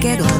quedó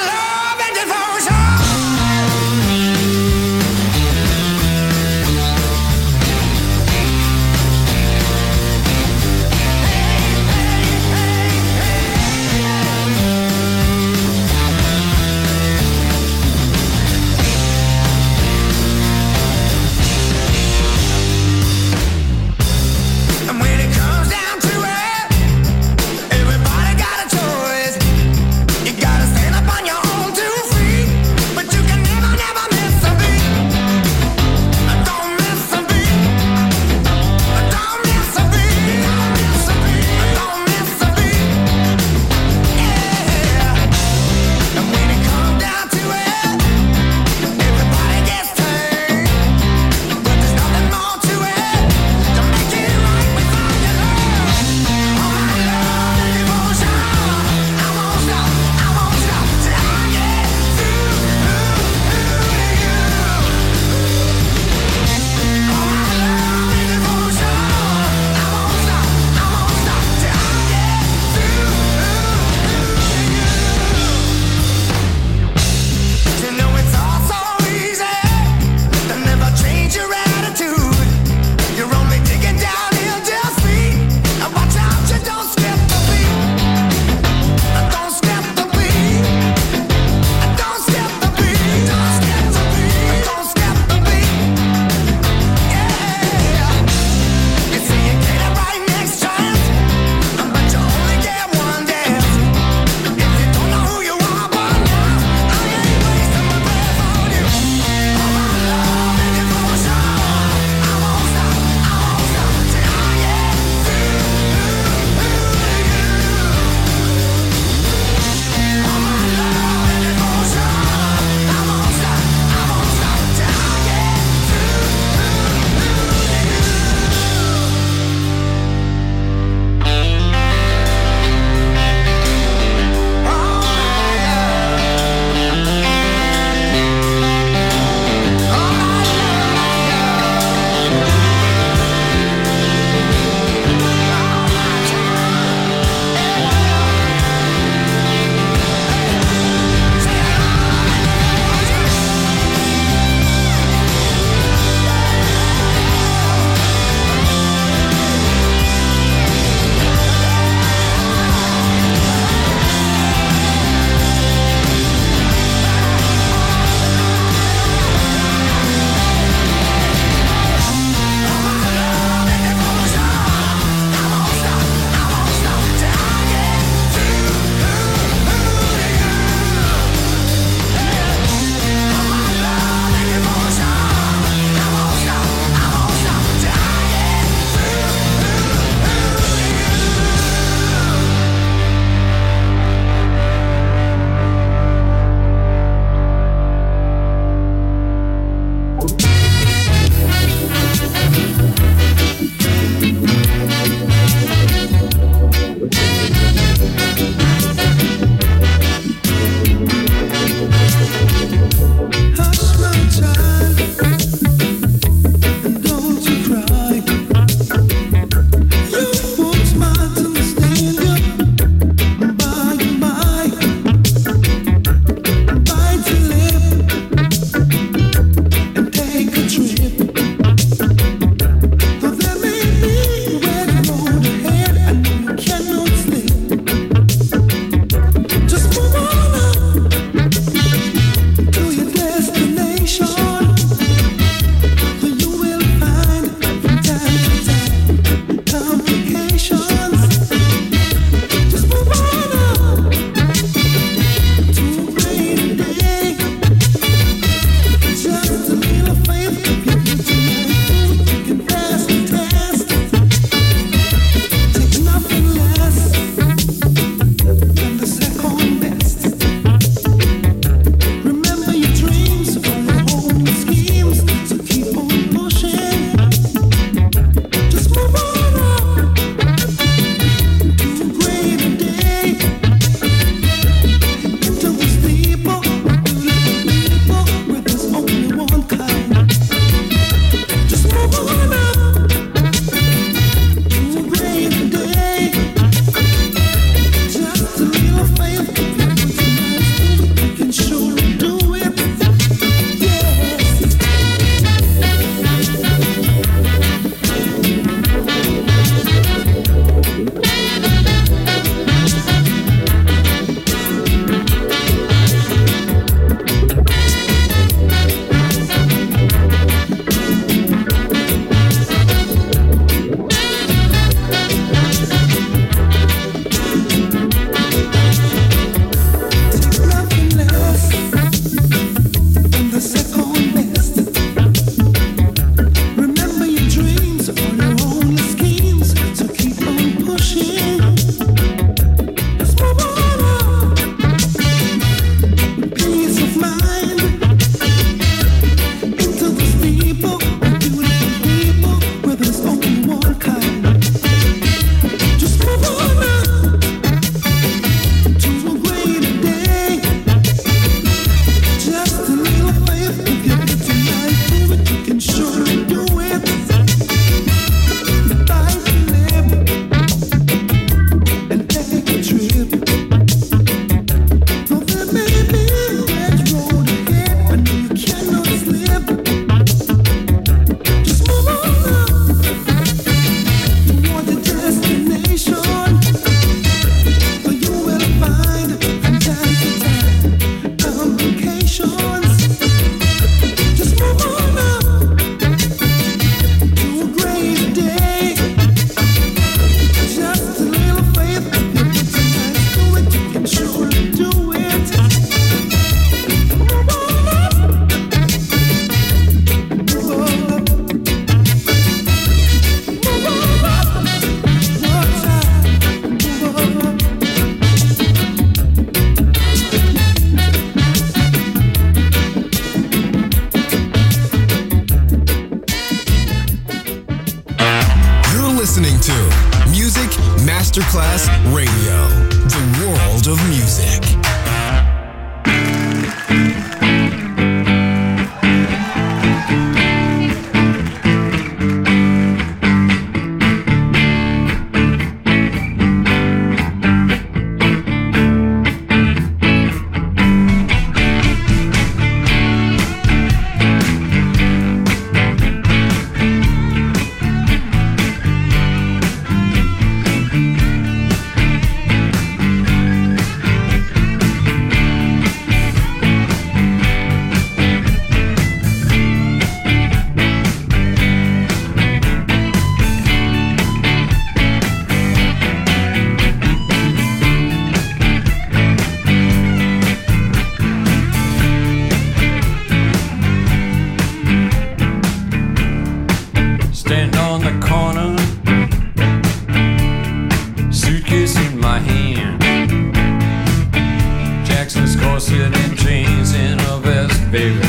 Texas corset and jeans in a vest, baby.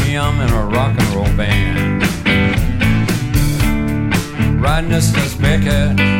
Me, I'm in a rock and roll band. Riding this Beckett.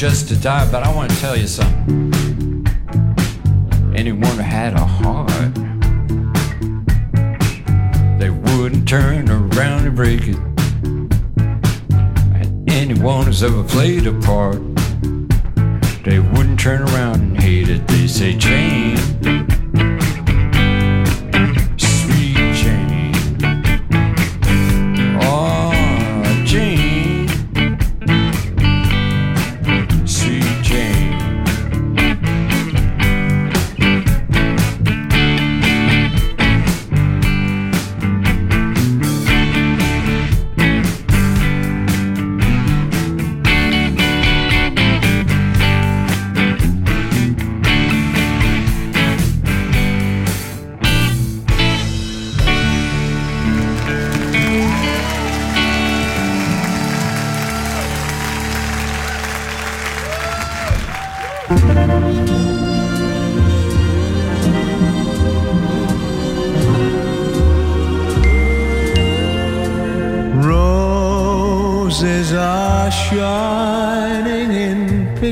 just to die, but I want to tell you something.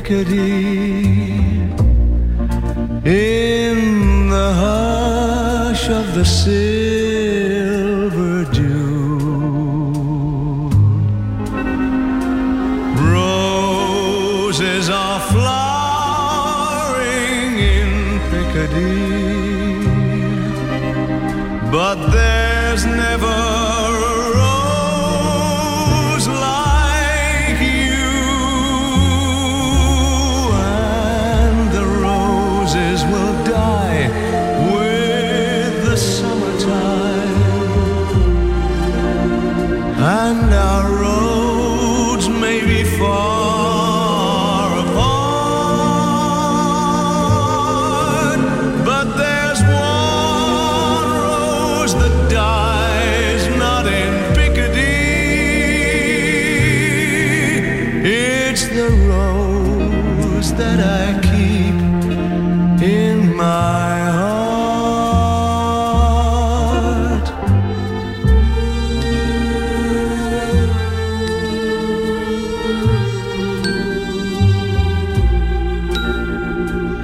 querer.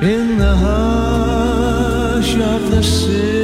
in the hush of the city.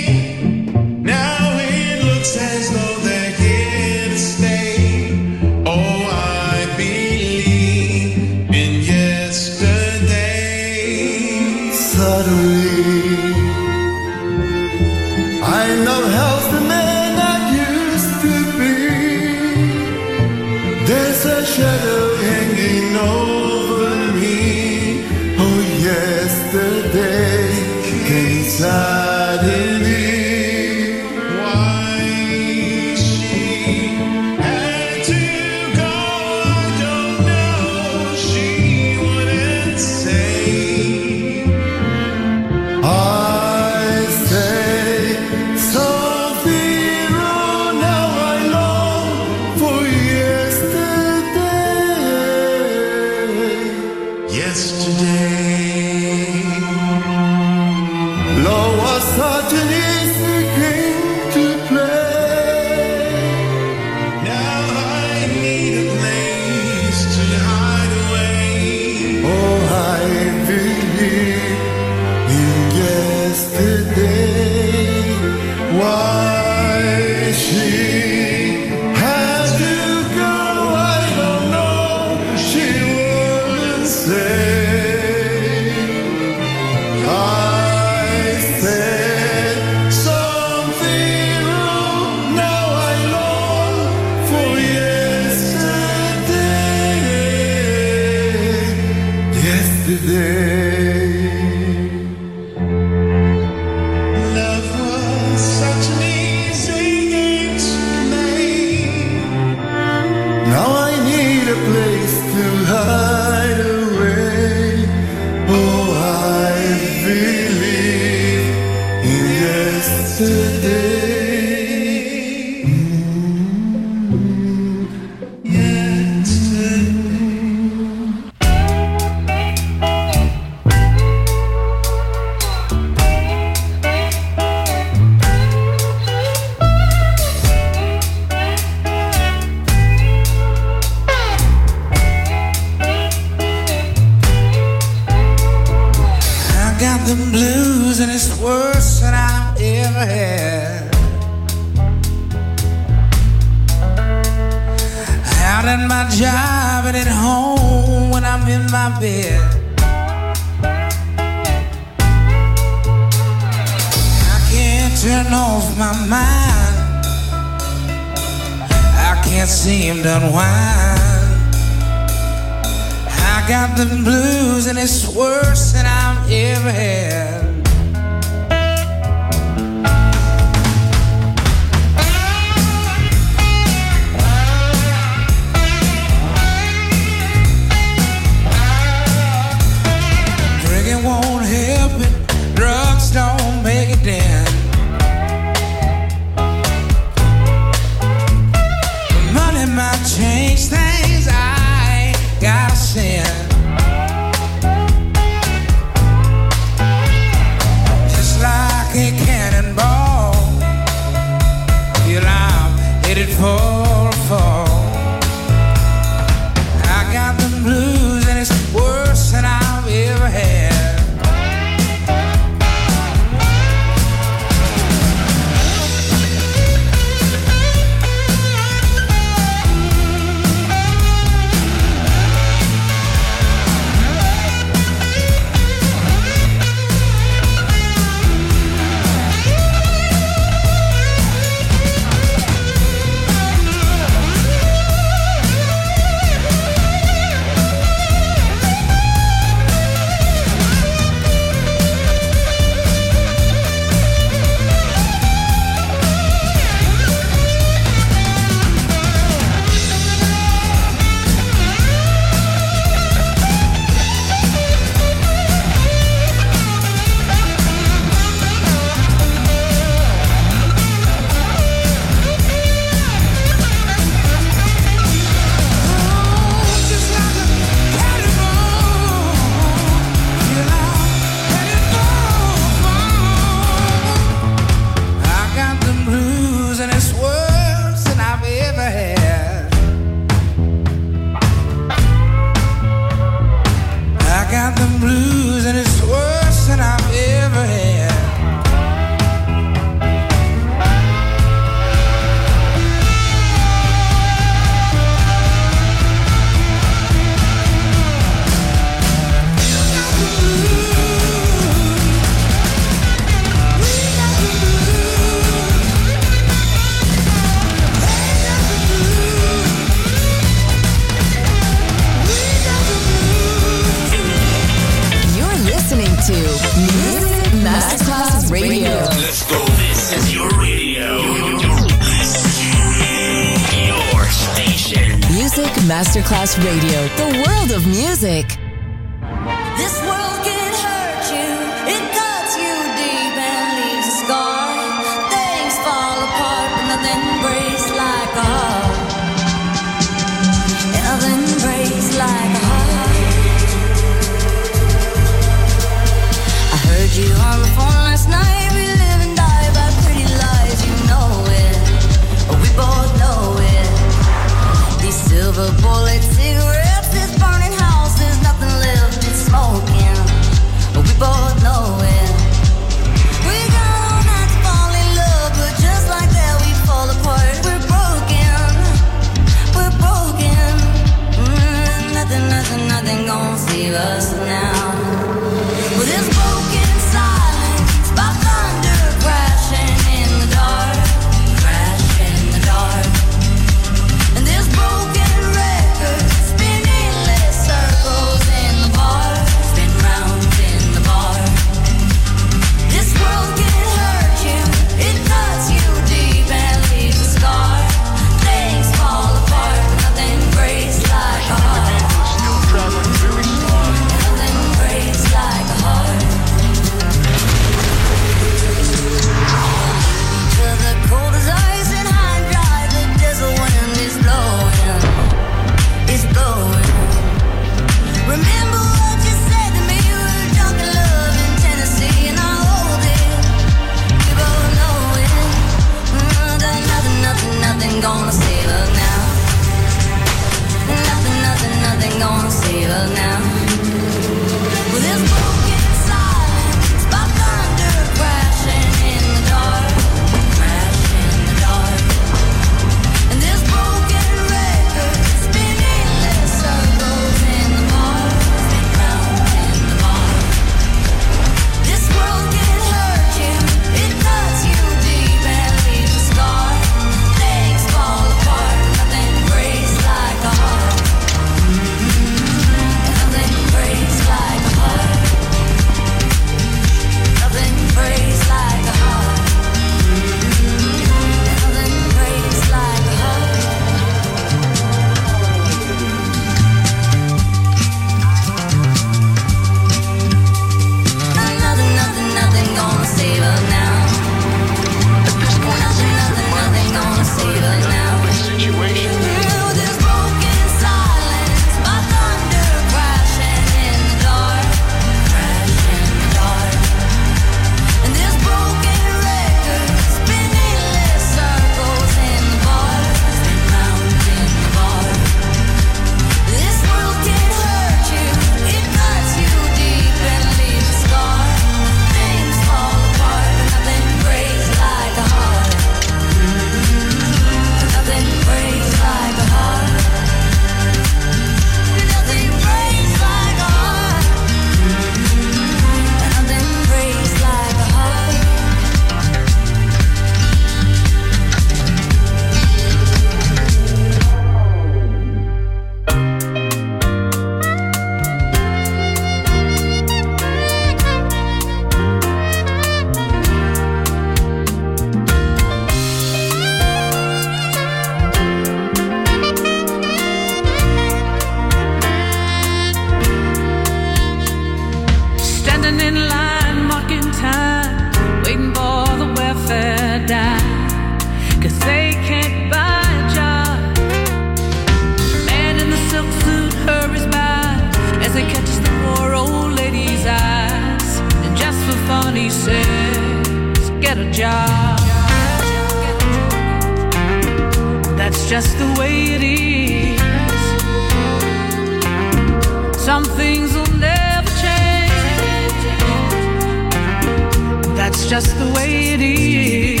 the way it is.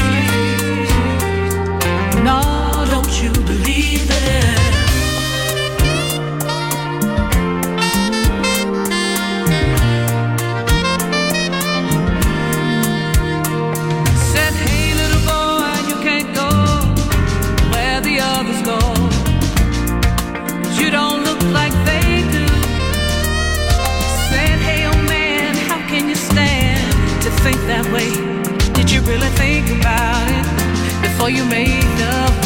No, don't you believe it? you made the.